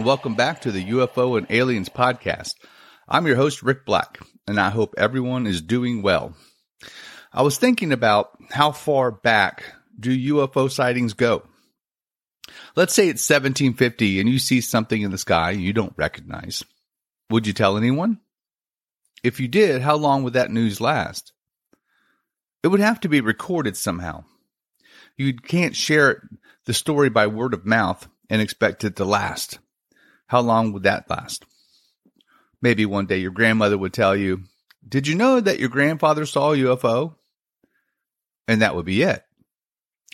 And welcome back to the UFO and Aliens podcast. I'm your host, Rick Black, and I hope everyone is doing well. I was thinking about how far back do UFO sightings go? Let's say it's 1750 and you see something in the sky you don't recognize. Would you tell anyone? If you did, how long would that news last? It would have to be recorded somehow. You can't share the story by word of mouth and expect it to last. How long would that last? Maybe one day your grandmother would tell you, Did you know that your grandfather saw a UFO? And that would be it.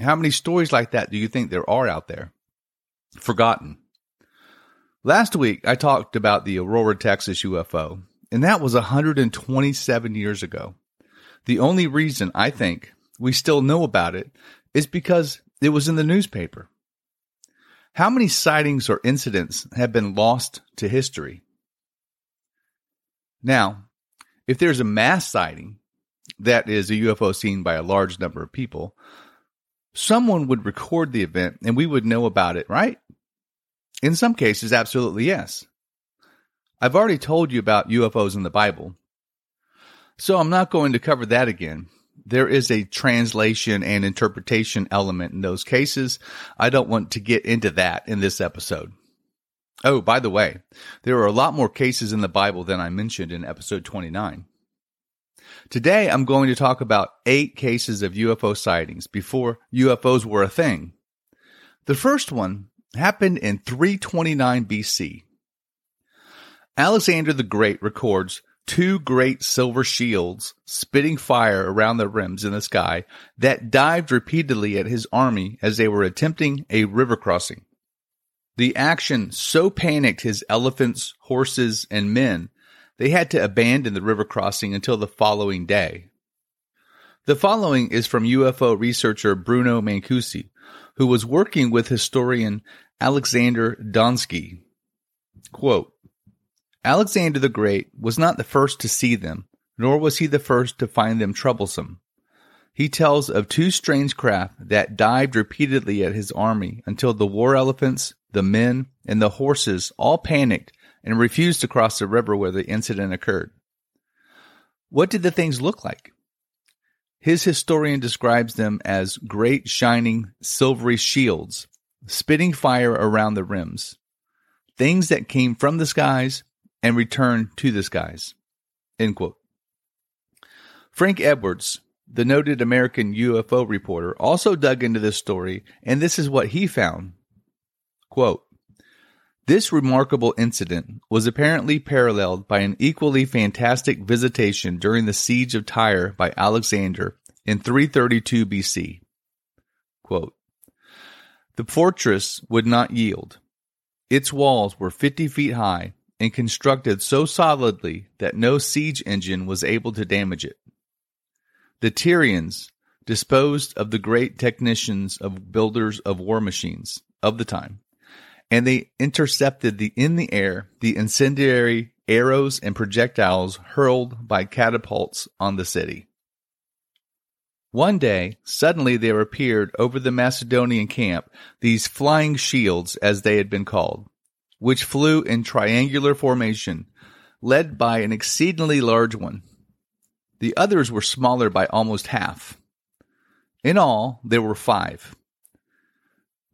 How many stories like that do you think there are out there? Forgotten. Last week, I talked about the Aurora, Texas UFO, and that was 127 years ago. The only reason I think we still know about it is because it was in the newspaper. How many sightings or incidents have been lost to history? Now, if there's a mass sighting, that is a UFO seen by a large number of people, someone would record the event and we would know about it, right? In some cases, absolutely yes. I've already told you about UFOs in the Bible, so I'm not going to cover that again there is a translation and interpretation element in those cases. I don't want to get into that in this episode. Oh, by the way, there are a lot more cases in the Bible than I mentioned in episode 29. Today, I'm going to talk about eight cases of UFO sightings before UFOs were a thing. The first one happened in 329 BC. Alexander the Great records two great silver shields spitting fire around the rims in the sky that dived repeatedly at his army as they were attempting a river crossing. The action so panicked his elephants, horses, and men, they had to abandon the river crossing until the following day. The following is from UFO researcher Bruno Mancusi, who was working with historian Alexander Donsky. Quote, Alexander the Great was not the first to see them, nor was he the first to find them troublesome. He tells of two strange craft that dived repeatedly at his army until the war elephants, the men, and the horses all panicked and refused to cross the river where the incident occurred. What did the things look like? His historian describes them as great shining silvery shields, spitting fire around the rims. Things that came from the skies and return to the skies. Frank Edwards, the noted American UFO reporter, also dug into this story, and this is what he found. Quote, this remarkable incident was apparently paralleled by an equally fantastic visitation during the siege of Tyre by Alexander in 332 BC. Quote, the fortress would not yield. Its walls were 50 feet high and constructed so solidly that no siege engine was able to damage it. The Tyrians disposed of the great technicians of builders of war machines of the time, and they intercepted the in the air the incendiary arrows and projectiles hurled by catapults on the city. One day, suddenly there appeared over the Macedonian camp these flying shields, as they had been called, which flew in triangular formation, led by an exceedingly large one. The others were smaller by almost half. In all, there were five.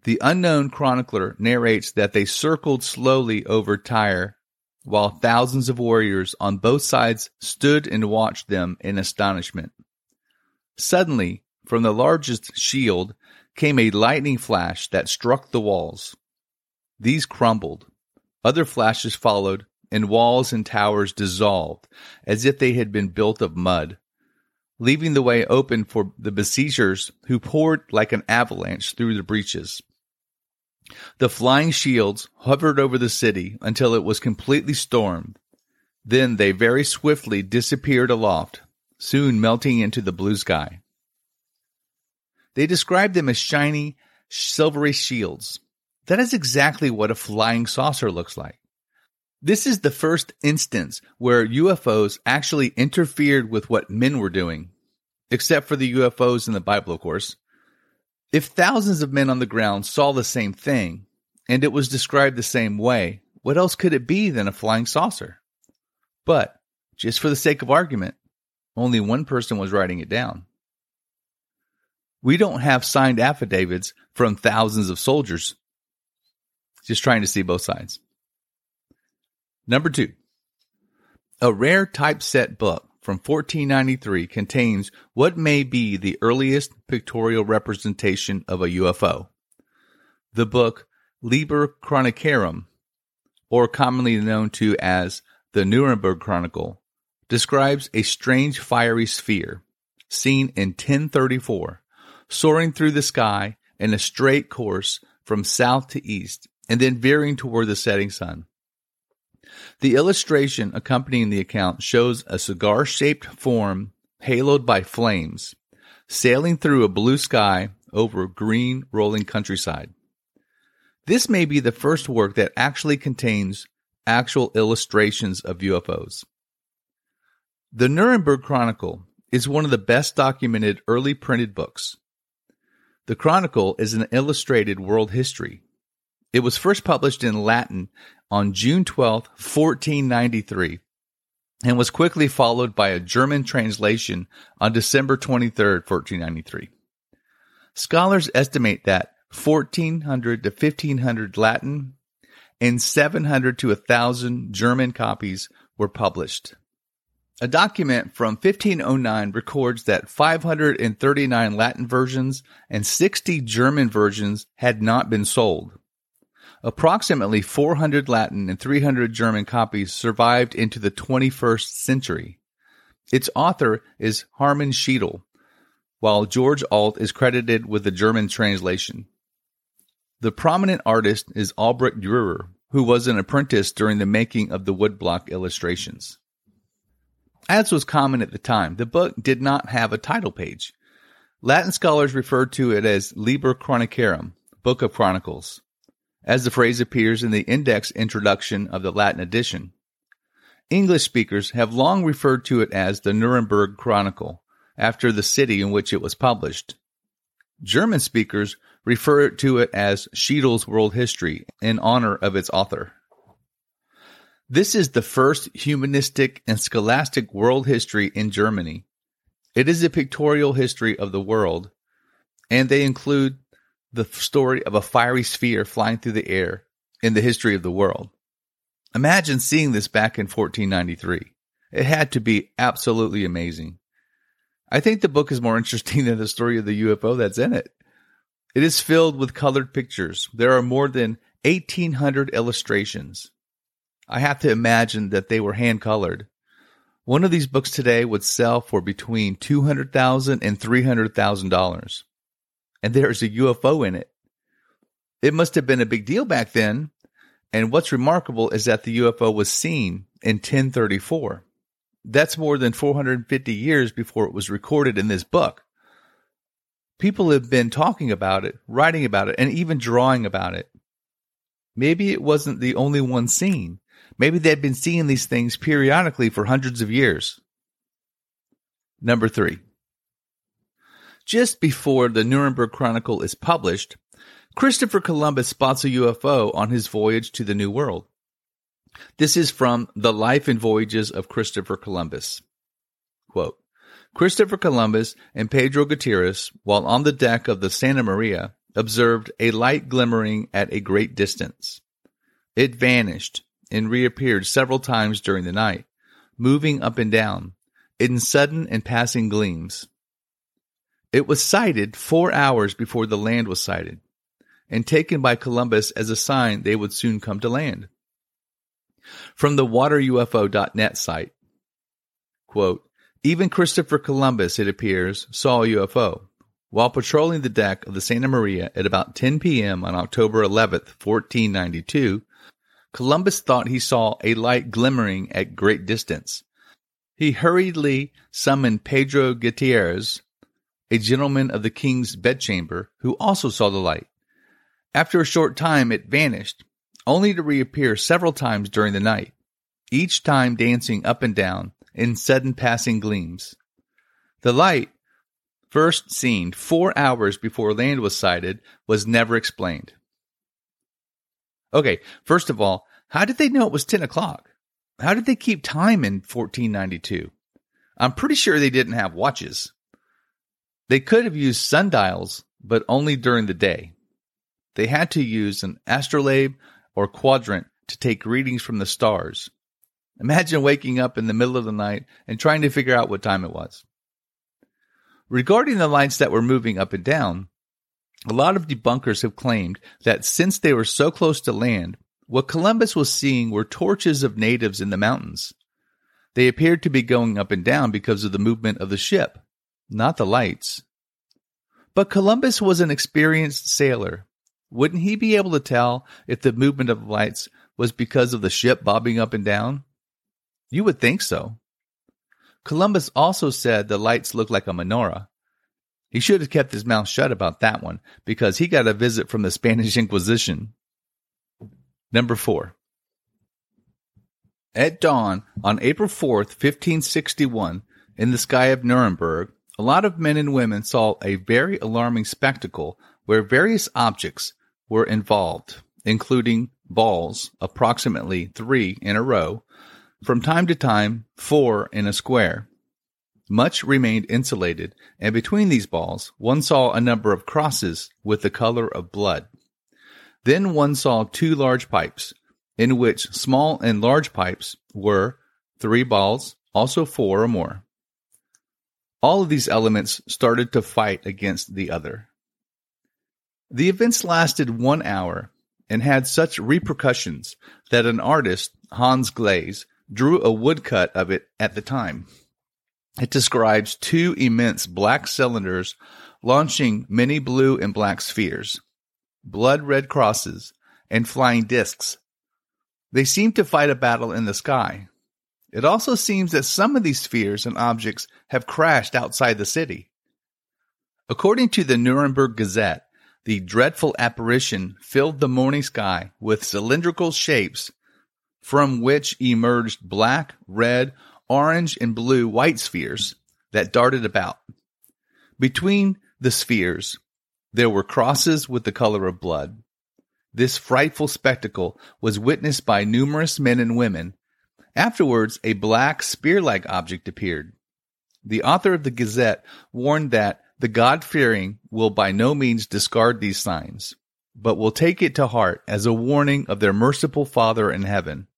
The unknown chronicler narrates that they circled slowly over Tyre, while thousands of warriors on both sides stood and watched them in astonishment. Suddenly, from the largest shield came a lightning flash that struck the walls. These crumbled. Other flashes followed, and walls and towers dissolved as if they had been built of mud, leaving the way open for the besiegers who poured like an avalanche through the breaches. The flying shields hovered over the city until it was completely stormed. Then they very swiftly disappeared aloft, soon melting into the blue sky. They described them as shiny, silvery shields, that is exactly what a flying saucer looks like. This is the first instance where UFOs actually interfered with what men were doing, except for the UFOs in the Bible, of course. If thousands of men on the ground saw the same thing, and it was described the same way, what else could it be than a flying saucer? But, just for the sake of argument, only one person was writing it down. We don't have signed affidavits from thousands of soldiers. Just trying to see both sides. Number two, a rare typeset book from 1493 contains what may be the earliest pictorial representation of a UFO. The book Liber Chronicarum, or commonly known to as the Nuremberg Chronicle, describes a strange fiery sphere seen in 1034 soaring through the sky in a straight course from south to east and then veering toward the setting sun. The illustration accompanying the account shows a cigar shaped form haloed by flames sailing through a blue sky over a green rolling countryside. This may be the first work that actually contains actual illustrations of UFOs. The Nuremberg Chronicle is one of the best documented early printed books. The Chronicle is an illustrated world history. It was first published in Latin on June 12, 1493, and was quickly followed by a German translation on December 23, 1493. Scholars estimate that 1400 to 1500 Latin and 700 to 1000 German copies were published. A document from 1509 records that 539 Latin versions and 60 German versions had not been sold. Approximately 400 Latin and 300 German copies survived into the 21st century. Its author is Harman Schiedel, while George Alt is credited with the German translation. The prominent artist is Albrecht Dürer, who was an apprentice during the making of the woodblock illustrations. As was common at the time, the book did not have a title page. Latin scholars referred to it as Liber Chronicarum, Book of Chronicles, as the phrase appears in the index introduction of the Latin edition. English speakers have long referred to it as the Nuremberg Chronicle, after the city in which it was published. German speakers refer to it as Schiedel's World History in honor of its author. This is the first humanistic and scholastic world history in Germany. It is a pictorial history of the world, and they include the story of a fiery sphere flying through the air in the history of the world. Imagine seeing this back in 1493. It had to be absolutely amazing. I think the book is more interesting than the story of the UFO that's in it. It is filled with colored pictures. There are more than 1800 illustrations. I have to imagine that they were hand colored. One of these books today would sell for between $200,000 and $300,000. And there's a UFO in it. It must have been a big deal back then. And what's remarkable is that the UFO was seen in 1034. That's more than 450 years before it was recorded in this book. People have been talking about it, writing about it, and even drawing about it. Maybe it wasn't the only one seen. Maybe they'd been seeing these things periodically for hundreds of years. Number three. Just before the Nuremberg Chronicle is published, Christopher Columbus spots a UFO on his voyage to the New World. This is from The Life and Voyages of Christopher Columbus. Quote, Christopher Columbus and Pedro Gutierrez, while on the deck of the Santa Maria, observed a light glimmering at a great distance. It vanished, and reappeared several times during the night, moving up and down, in sudden and passing gleams. It was sighted four hours before the land was sighted, and taken by Columbus as a sign they would soon come to land. From the waterufo.net site, quote, even Christopher Columbus, it appears, saw a UFO while patrolling the deck of the Santa Maria at about 10 p.m. on October 11th, 1492, Columbus thought he saw a light glimmering at great distance. He hurriedly summoned Pedro Gutierrez, a gentleman of the king's bedchamber, who also saw the light. After a short time, it vanished, only to reappear several times during the night, each time dancing up and down in sudden passing gleams. The light, first seen four hours before land was sighted, was never explained. Okay, first of all, how did they know it was 10 o'clock? How did they keep time in 1492? I'm pretty sure they didn't have watches. They could have used sundials, but only during the day. They had to use an astrolabe or quadrant to take readings from the stars. Imagine waking up in the middle of the night and trying to figure out what time it was. Regarding the lights that were moving up and down, a lot of debunkers have claimed that since they were so close to land, what Columbus was seeing were torches of natives in the mountains. They appeared to be going up and down because of the movement of the ship, not the lights. But Columbus was an experienced sailor. Wouldn't he be able to tell if the movement of the lights was because of the ship bobbing up and down? You would think so. Columbus also said the lights looked like a menorah. He should have kept his mouth shut about that one because he got a visit from the Spanish Inquisition. Number four. At dawn on April 4th, 1561, in the sky of Nuremberg, a lot of men and women saw a very alarming spectacle where various objects were involved, including balls, approximately three in a row, from time to time, four in a square. Much remained insulated, and between these balls, one saw a number of crosses with the color of blood. Then one saw two large pipes, in which small and large pipes were three balls, also four or more. All of these elements started to fight against the other. The events lasted one hour and had such repercussions that an artist, Hans Glaze, drew a woodcut of it at the time. It describes two immense black cylinders launching many blue and black spheres blood red crosses, and flying discs. They seem to fight a battle in the sky. It also seems that some of these spheres and objects have crashed outside the city. According to the Nuremberg Gazette, the dreadful apparition filled the morning sky with cylindrical shapes from which emerged black, red, orange, and blue white spheres that darted about. Between the spheres there were crosses with the color of blood. This frightful spectacle was witnessed by numerous men and women. Afterwards, a black spear like object appeared. The author of the Gazette warned that the God fearing will by no means discard these signs, but will take it to heart as a warning of their merciful Father in heaven,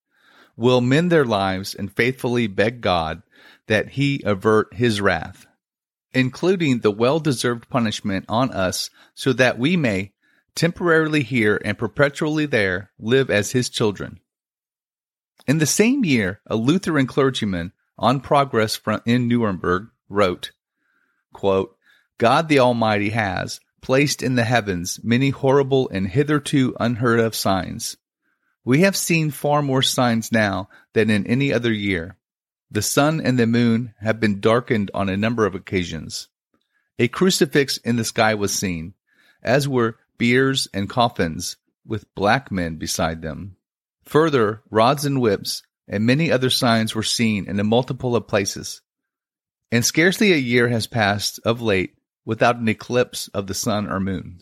will mend their lives and faithfully beg God that he avert his wrath including the well deserved punishment on us, so that we may, temporarily here and perpetually there, live as his children. In the same year, a Lutheran clergyman on progress in Nuremberg wrote, quote, God the Almighty has placed in the heavens many horrible and hitherto unheard of signs. We have seen far more signs now than in any other year. The sun and the moon have been darkened on a number of occasions. A crucifix in the sky was seen, as were biers and coffins with black men beside them. Further, rods and whips and many other signs were seen in a multiple of places. And scarcely a year has passed of late without an eclipse of the sun or moon.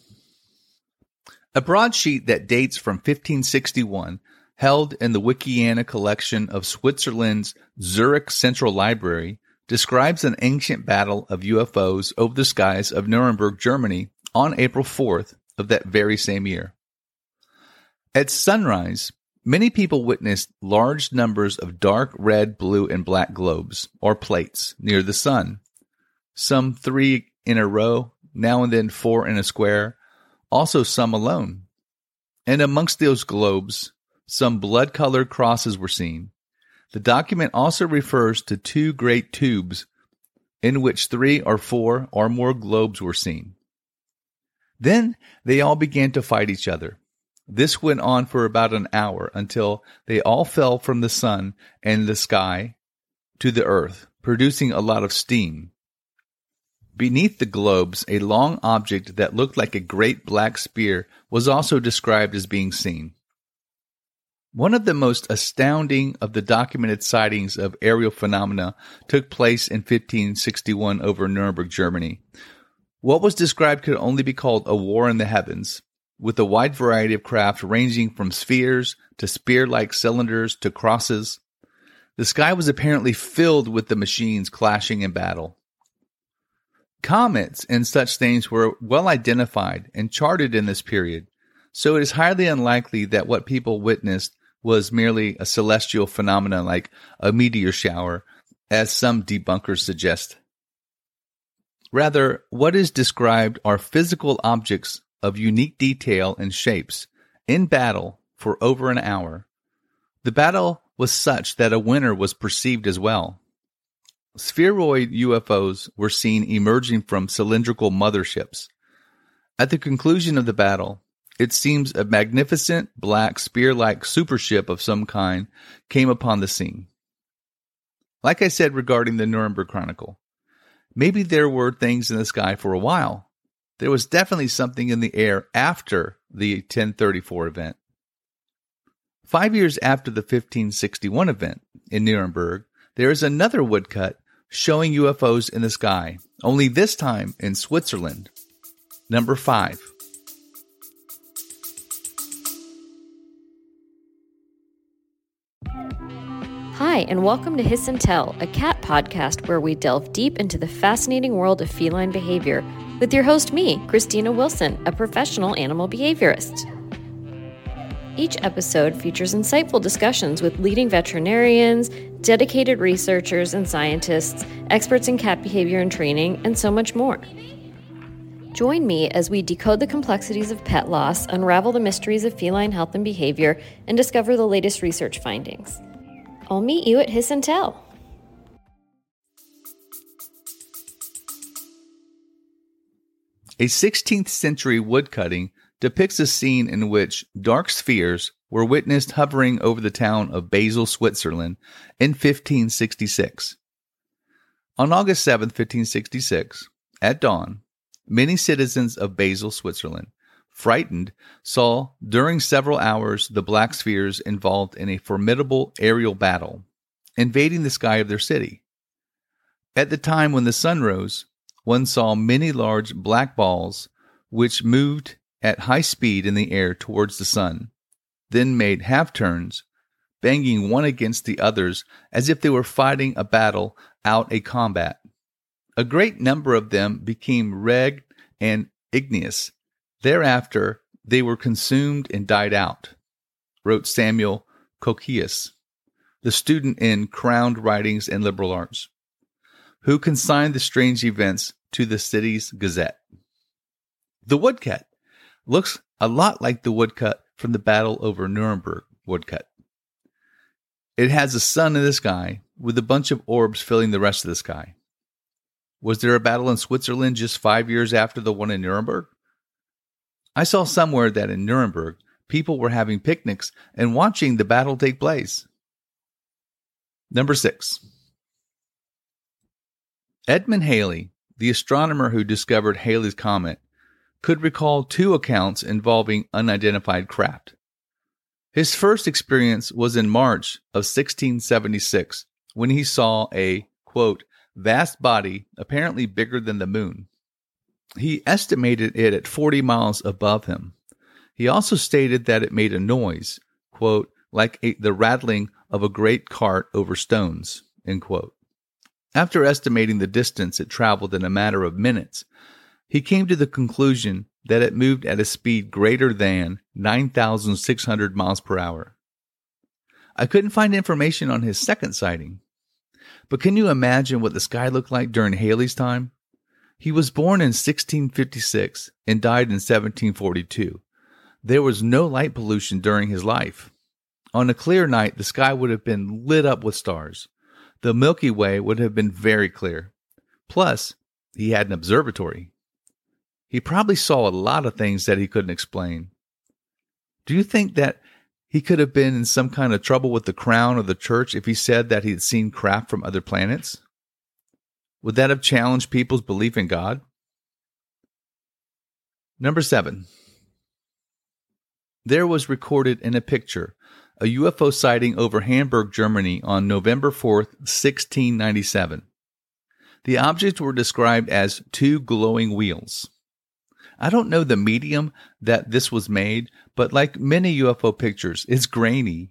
A broadsheet that dates from 1561 held in the Wickiana collection of Switzerland's Zurich Central Library, describes an ancient battle of UFOs over the skies of Nuremberg, Germany on April 4th of that very same year. At sunrise, many people witnessed large numbers of dark red, blue, and black globes, or plates, near the sun. Some three in a row, now and then four in a square, also some alone. And amongst those globes, some blood colored crosses were seen. The document also refers to two great tubes in which three or four or more globes were seen. Then they all began to fight each other. This went on for about an hour until they all fell from the sun and the sky to the earth, producing a lot of steam. Beneath the globes, a long object that looked like a great black spear was also described as being seen. One of the most astounding of the documented sightings of aerial phenomena took place in 1561 over Nuremberg, Germany. What was described could only be called a war in the heavens. With a wide variety of craft ranging from spheres to spear like cylinders to crosses. The sky was apparently filled with the machines clashing in battle. Comets and such things were well identified and charted in this period, so it is highly unlikely that what people witnessed was merely a celestial phenomenon like a meteor shower, as some debunkers suggest. Rather, what is described are physical objects of unique detail and shapes in battle for over an hour. The battle was such that a winner was perceived as well. Spheroid UFOs were seen emerging from cylindrical motherships. At the conclusion of the battle, it seems a magnificent black spear like supership of some kind came upon the scene. Like I said regarding the Nuremberg Chronicle, maybe there were things in the sky for a while. There was definitely something in the air after the 1034 event. Five years after the 1561 event in Nuremberg, there is another woodcut showing UFOs in the sky, only this time in Switzerland. Number 5. Hi, and welcome to Hiss and Tell, a cat podcast where we delve deep into the fascinating world of feline behavior with your host, me, Christina Wilson, a professional animal behaviorist. Each episode features insightful discussions with leading veterinarians, dedicated researchers and scientists, experts in cat behavior and training, and so much more. Join me as we decode the complexities of pet loss, unravel the mysteries of feline health and behavior, and discover the latest research findings. I'll meet you at Hiss and Tell. A 16th century woodcutting depicts a scene in which dark spheres were witnessed hovering over the town of Basel, Switzerland in 1566. On August 7, 1566, at dawn, many citizens of Basel, Switzerland, frightened, saw during several hours the black spheres involved in a formidable aerial battle, invading the sky of their city. At the time when the sun rose, one saw many large black balls which moved at high speed in the air towards the sun, then made half turns, banging one against the others as if they were fighting a battle out a combat. A great number of them became red and igneous. Thereafter, they were consumed and died out, wrote Samuel Cocceius, the student in Crowned Writings and Liberal Arts, who consigned the strange events to the city's gazette. The woodcut looks a lot like the woodcut from the battle over Nuremberg woodcut. It has a sun in the sky with a bunch of orbs filling the rest of the sky. Was there a battle in Switzerland just five years after the one in Nuremberg? I saw somewhere that in Nuremberg, people were having picnics and watching the battle take place. Number six. Edmund Halley, the astronomer who discovered Halley's Comet, could recall two accounts involving unidentified craft. His first experience was in March of 1676 when he saw a, quote, vast body apparently bigger than the moon. He estimated it at 40 miles above him. He also stated that it made a noise, quote, like a, the rattling of a great cart over stones, end quote. After estimating the distance it traveled in a matter of minutes, he came to the conclusion that it moved at a speed greater than 9,600 miles per hour. I couldn't find information on his second sighting. But can you imagine what the sky looked like during Halley's time? He was born in 1656 and died in 1742. There was no light pollution during his life. On a clear night, the sky would have been lit up with stars. The Milky Way would have been very clear. Plus, he had an observatory. He probably saw a lot of things that he couldn't explain. Do you think that he could have been in some kind of trouble with the crown or the church if he said that he had seen craft from other planets? Would that have challenged people's belief in God? Number seven. There was recorded in a picture a UFO sighting over Hamburg, Germany on November 4th, 1697. The objects were described as two glowing wheels. I don't know the medium that this was made, but like many UFO pictures, it's grainy.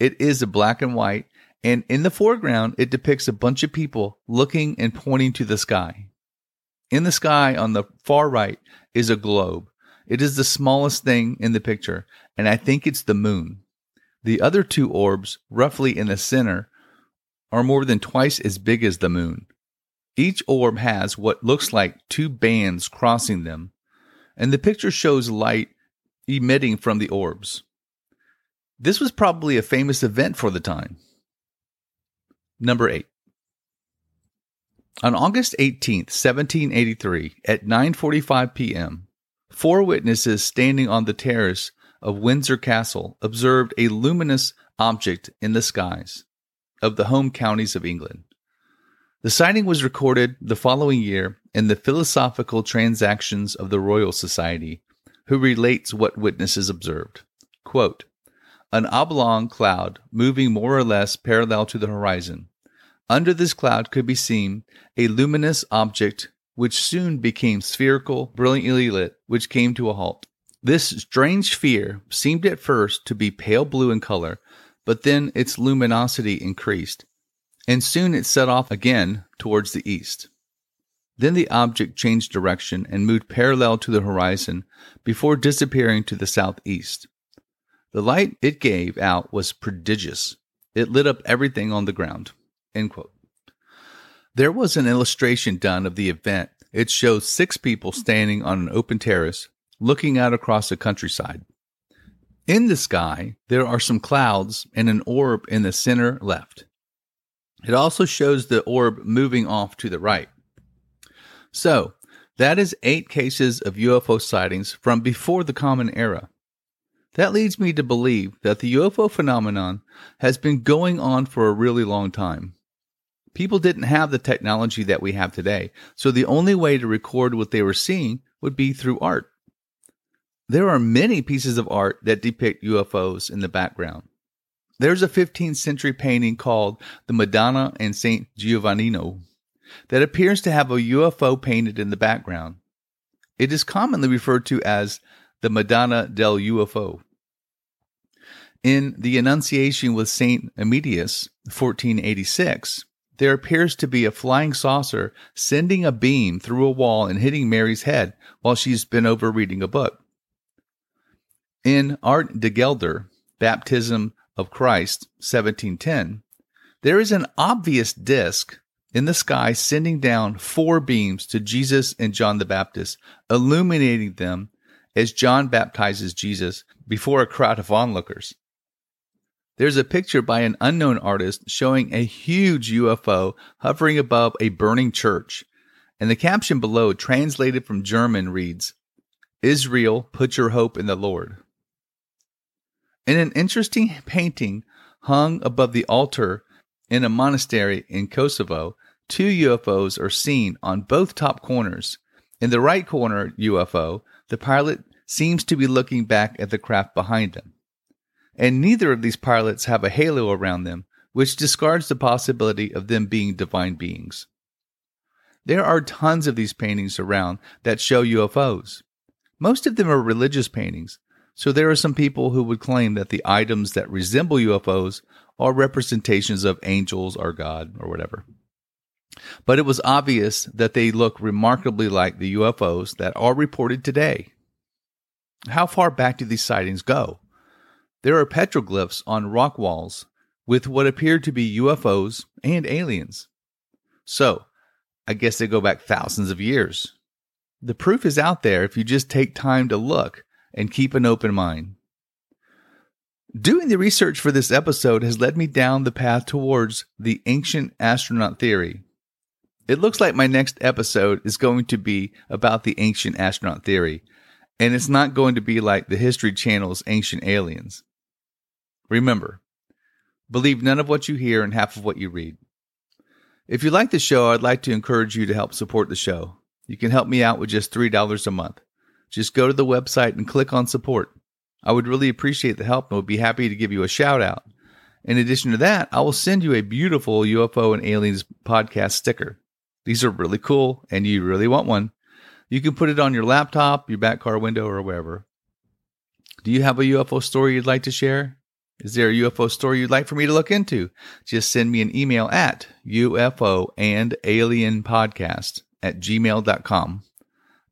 It is a black and white, and in the foreground, it depicts a bunch of people looking and pointing to the sky. In the sky on the far right is a globe. It is the smallest thing in the picture, and I think it's the moon. The other two orbs, roughly in the center, are more than twice as big as the moon. Each orb has what looks like two bands crossing them, and the picture shows light emitting from the orbs. This was probably a famous event for the time. Number 8. On August 18th, 1783, at 9:45 p.m., four witnesses standing on the terrace of Windsor Castle observed a luminous object in the skies of the home counties of England. The sighting was recorded the following year in the Philosophical Transactions of the Royal Society, who relates what witnesses observed. Quote, An oblong cloud moving more or less parallel to the horizon. Under this cloud could be seen a luminous object which soon became spherical, brilliantly lit, which came to a halt. This strange sphere seemed at first to be pale blue in color, but then its luminosity increased and soon it set off again towards the east. Then the object changed direction and moved parallel to the horizon before disappearing to the southeast. The light it gave out was prodigious. It lit up everything on the ground. There was an illustration done of the event. It shows six people standing on an open terrace looking out across the countryside. In the sky, there are some clouds and an orb in the center left. It also shows the orb moving off to the right. So, that is eight cases of UFO sightings from before the Common Era. That leads me to believe that the UFO phenomenon has been going on for a really long time. People didn't have the technology that we have today, so the only way to record what they were seeing would be through art. There are many pieces of art that depict UFOs in the background. There's a 15th century painting called The Madonna and St. Giovannino that appears to have a UFO painted in the background. It is commonly referred to as the Madonna del UFO. In the Annunciation with St. Emidius, 1486, there appears to be a flying saucer sending a beam through a wall and hitting Mary's head while she's been over reading a book. In Aert de Gelder, Baptism of Christ, 1710, there is an obvious disk in the sky sending down four beams to Jesus and John the Baptist, illuminating them as John baptizes Jesus before a crowd of onlookers. There's a picture by an unknown artist showing a huge UFO hovering above a burning church, and the caption below, translated from German, reads Israel, put your hope in the Lord. In an interesting painting hung above the altar in a monastery in Kosovo, two UFOs are seen on both top corners. In the right corner UFO, the pilot seems to be looking back at the craft behind him. And neither of these pilots have a halo around them, which discards the possibility of them being divine beings. There are tons of these paintings around that show UFOs. Most of them are religious paintings, so there are some people who would claim that the items that resemble UFOs are representations of angels or God or whatever. But it was obvious that they look remarkably like the UFOs that are reported today. How far back do these sightings go? There are petroglyphs on rock walls with what appear to be UFOs and aliens. So, I guess they go back thousands of years. The proof is out there if you just take time to look and keep an open mind. Doing the research for this episode has led me down the path towards the ancient astronaut theory. It looks like my next episode is going to be about the ancient astronaut theory, and it's not going to be like the History Channel's Ancient Aliens. Remember, believe none of what you hear and half of what you read. If you like the show, I'd like to encourage you to help support the show. You can help me out with just $3 a month just go to the website and click on support. I would really appreciate the help and would be happy to give you a shout out. In addition to that, I will send you a beautiful UFO and Aliens podcast sticker. These are really cool and you really want one. You can put it on your laptop, your back car window, or wherever. Do you have a UFO story you'd like to share? Is there a UFO story you'd like for me to look into? Just send me an email at UFO and Alien Podcast at gmail.com.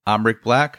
I'm Rick Black,